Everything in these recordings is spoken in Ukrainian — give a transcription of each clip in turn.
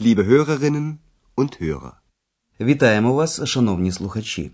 liebe Hörerinnen und Hörer. Вітаємо вас, шановні слухачі.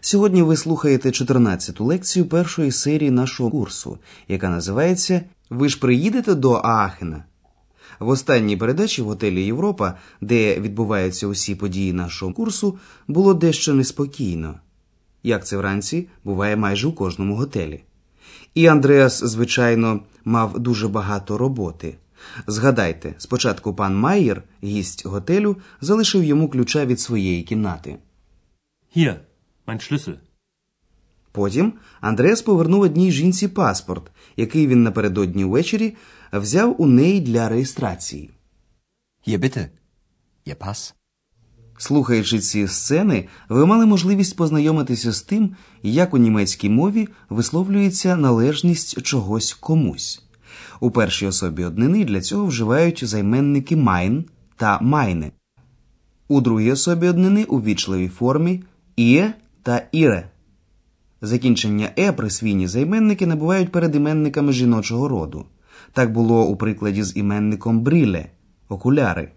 Сьогодні ви слухаєте 14-ту лекцію першої серії нашого курсу, яка називається Ви ж приїдете до Аахена. В останній передачі в готелі Європа, де відбуваються усі події нашого курсу, було дещо неспокійно. Як це вранці буває майже у кожному готелі. І Андреас, звичайно, мав дуже багато роботи. Згадайте, спочатку пан Майєр, гість готелю, залишив йому ключа від своєї кімнати. Hier, mein Schlüssel. Потім Андреас повернув одній жінці паспорт, який він напередодні ввечері взяв у неї для реєстрації. Hier bitte. Ihr Pass. Слухаючи ці сцени, ви мали можливість познайомитися з тим, як у німецькій мові висловлюється належність чогось комусь. У першій особі однини для цього вживають займенники mein та meine. У другій особі однини у вічливій формі «ihr» та «ihre». Закінчення е присвійні займенники набувають перед іменниками жіночого роду. Так було у прикладі з іменником бріле окуляри,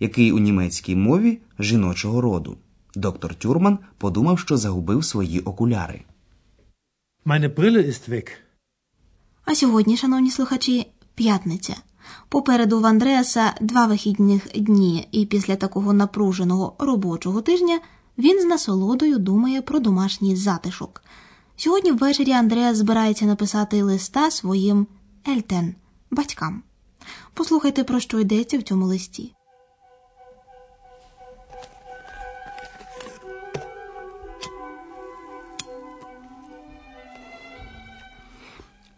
який у німецькій мові жіночого роду. Доктор Тюрман подумав, що загубив свої окуляри. Meine Brille ist weg. А сьогодні, шановні слухачі, п'ятниця. Попереду в Андреаса два вихідних дні, і після такого напруженого робочого тижня він з насолодою думає про домашній затишок. Сьогодні ввечері Андреас збирається написати листа своїм Eltern батькам. Послухайте, про що йдеться в цьому листі.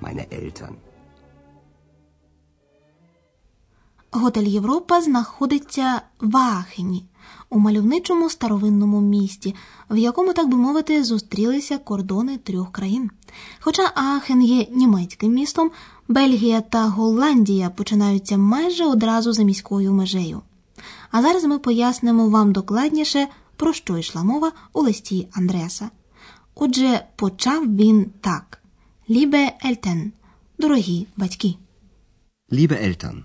Meine Eltern. Готель Європа знаходиться в Аахені, у мальовничому старовинному місті, в якому, так би мовити, зустрілися кордони трьох країн. Хоча Аахен є німецьким містом, Бельгія та Голландія починаються майже одразу за міською межею. А зараз ми пояснимо вам докладніше, про що йшла мова у листі Андреаса. Отже, почав він так: Liebe Eltern, дорогі батьки. Liebe Eltern,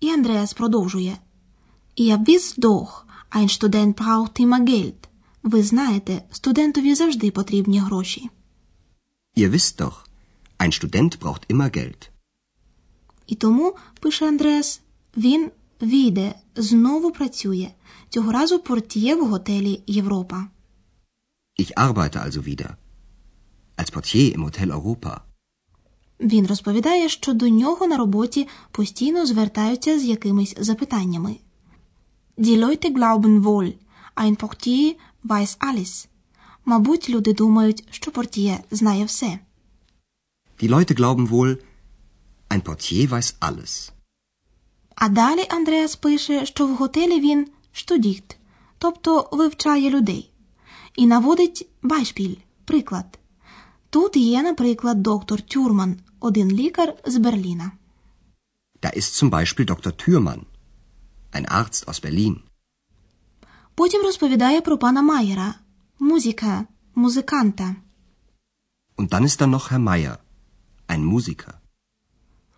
І Андреас продовжує. Ihr wisst doch, ein Student braucht immer Geld. Ви знаєте, студентові завжди потрібні гроші. ihr wisst doch, ein Student braucht immer Geld. І тому, пише Андреас, він війде, знову працює, цього разу портіє в готелі Європа. Ich arbeite also wieder. Als Portier im Hotel Europa. Він розповідає, що до нього на роботі постійно звертаються з якимись запитаннями. Die Leute glauben wohl, ein Portier weiß alles. Мабуть, люди думають, що портіє знає все. Die Leute glauben wohl, ein Portier weiß alles. А далі Андреас пише, що в готелі він штудіт, тобто вивчає людей, і наводить байшпіль, приклад. Тут є, наприклад, доктор Тюрман, один лікар з Берліна. Da ist zum Beispiel Dr. Thürmann, ein Arzt aus Berlin. Потім розповідає про пана Майера, музика, музиканта. Und dann ist da noch Herr Meier, ein Musiker.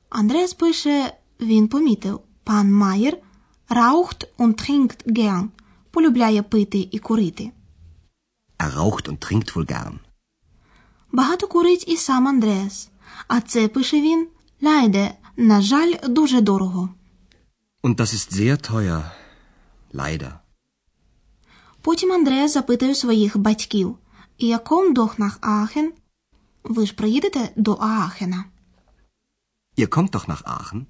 Андреас пише, він помітив, пан Майер raucht und trinkt gern, полюбляє пити і курити. Er raucht und trinkt wohl gern. Багато курить і сам Андреас. А це, пише він, ляйде, на жаль, дуже дорого. Und das ist sehr teuer. Leider. Потім Андреас запитує своїх батьків. «Ihr kommt doch nach Aachen?» Ви ж приїдете до Аахена. Ihr kommt doch nach Aachen?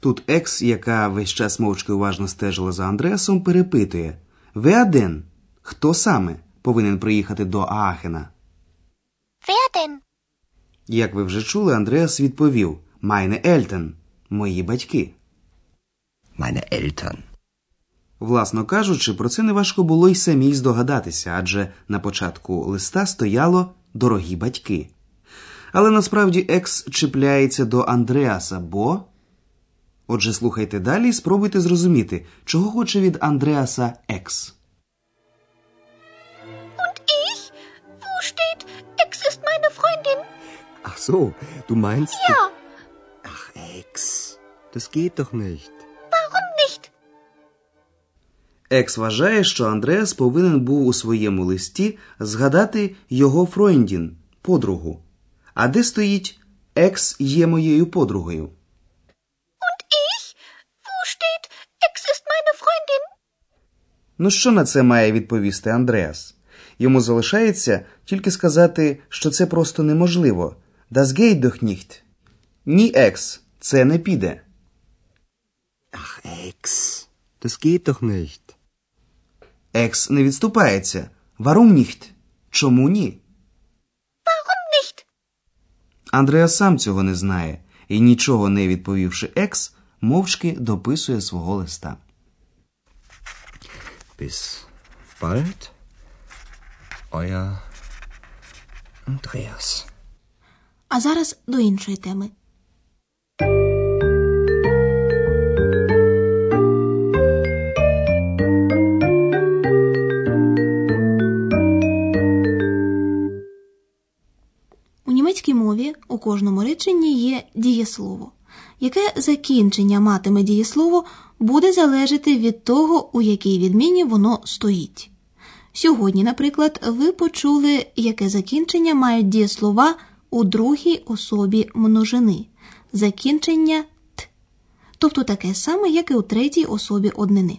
Тут екс, яка весь час мовчки уважно стежила за Андреасом, перепитує denn? Хто саме повинен приїхати до Аахена? Wer? Як ви вже чули, Андреас відповів Meine Eltern – мої батьки. Meine Eltern. Власно кажучи, про це неважко було й самій здогадатися, адже на початку листа стояло дорогі батьки. Але насправді екс чіпляється до Андреаса, бо. Отже, слухайте далі і спробуйте зрозуміти, чого хоче від Андреаса екс. So, du meinst. Ja, Ach, Ex. Das geht doch nicht. warum nicht? Екс вважає, що Андреас повинен був у своєму листі згадати його Фройндін, подругу. А де стоїть екс є моєю подругою? Und ich? Wo steht, Ex ist meine Freundin? Ну що на це має відповісти Андреас? Йому залишається тільки сказати, що це просто неможливо. Das geht doch nicht. Ні, екс, це не піде. Ach, Ex. Das geht doch nicht. Екс не відступається. Warum nicht? Чому ні? Warum nicht? Андреас сам цього не знає і, нічого не відповівши екс, мовчки дописує свого листа. Bis bald. Euer Andreas. А зараз до іншої теми. У німецькій мові у кожному реченні є дієслово. Яке закінчення матиме дієслово, буде залежати від того, у якій відміні воно стоїть. Сьогодні, наприклад, ви почули, яке закінчення мають дієслова у другій особі множини. Закінчення т, тобто таке саме, як і у третій особі однини.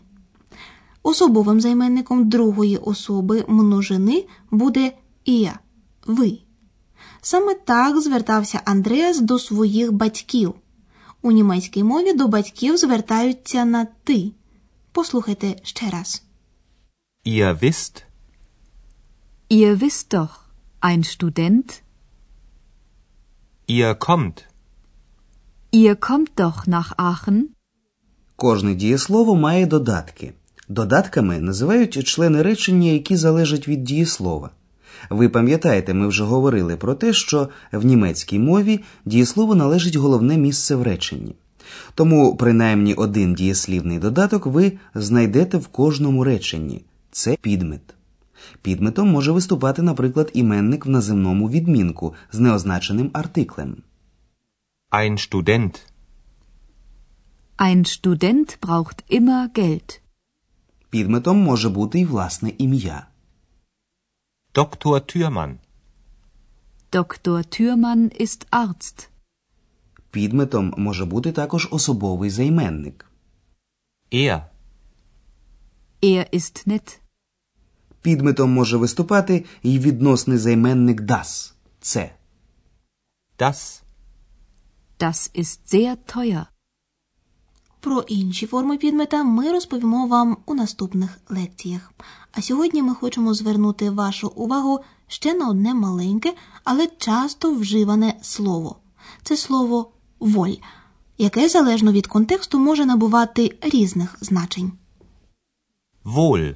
Особовим займенником другої особи множини буде «я» – ви. Саме так звертався Андреас до своїх батьків. У німецькій мові до батьків звертаються на ти. Послухайте ще раз. Ihr wisst, Ihr wisst doch, ein Student, ihr kommt. ihr kommt doch nach Aachen. Кожне дієслово має додатки. Додатками називають члени речення, які залежать від дієслова. Ви пам'ятаєте, ми вже говорили про те, що в німецькій мові дієслово належить головне місце в реченні. Тому принаймні один дієслівний додаток ви знайдете в кожному реченні це підмет. Підметом може виступати, наприклад, іменник в наземному відмінку з неозначеним артиклем. Ein Student. Ein Student braucht immer Geld. Підметом може бути і власне ім'я. Dr. Thürmann. Dr. Thürmann ist Arzt. Підметом може бути також особовий займенник. Er. Er ist nett. Підметом може виступати і відносний займенник das – це. Das. Das ist sehr teuer. Про інші форми підмета ми розповімо вам у наступних лекціях. А сьогодні ми хочемо звернути вашу увагу ще на одне маленьке, але часто вживане слово. Це слово воль, яке залежно від контексту може набувати різних значень. Wohl.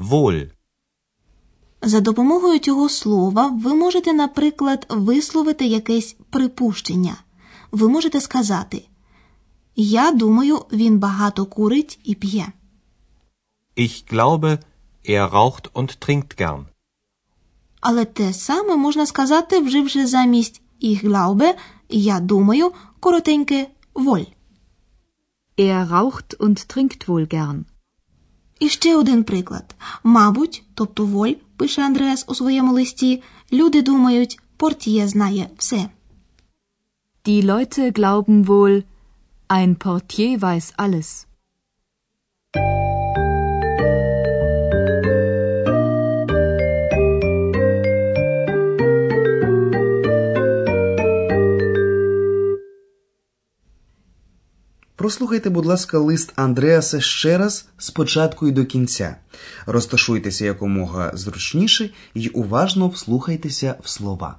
Wohl. За допомогою цього слова ви можете, наприклад, висловити якесь припущення. Ви можете сказати Я думаю, він багато курить і п'є. Ich glaube, er raucht und trinkt gern. Але те саме можна сказати, вживши замість «ich glaube», я думаю, коротеньке воль. Er raucht und trinkt wohl gern. І ще один приклад. Мабуть, тобто воль, пише Андреас у своєму листі, люди думають, портьє знає все. Die Leute glauben wohl, Ein Portier weiß alles. Прослухайте, будь ласка, лист Андреаса ще раз спочатку і до кінця. Розташуйтеся якомога зручніше і уважно вслухайтеся в слова.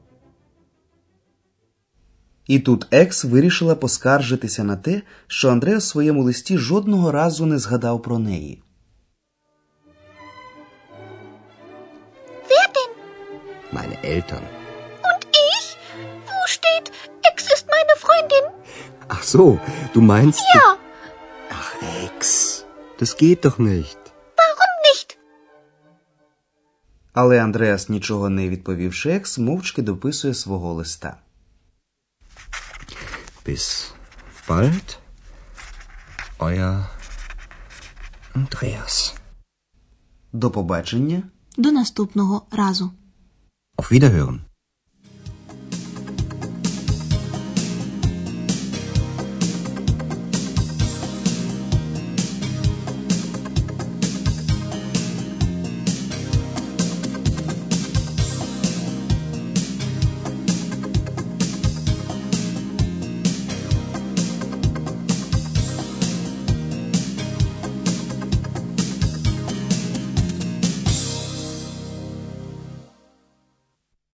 І тут Екс вирішила поскаржитися на те, що Андреа в своєму листі жодного разу не згадав про неї. Wer denn? Meine Eltern. Und ich? Wo steht, Ex ist meine Freundin? Ach so, du meinst. Ja, Ach, Ex. Das geht doch nicht. warum nicht? Але Андреас, нічого не відповівши Екс, мовчки дописує свого листа. Bis bald. Euer Andreas. До побачення. До наступного разу. Auf Wiederhören.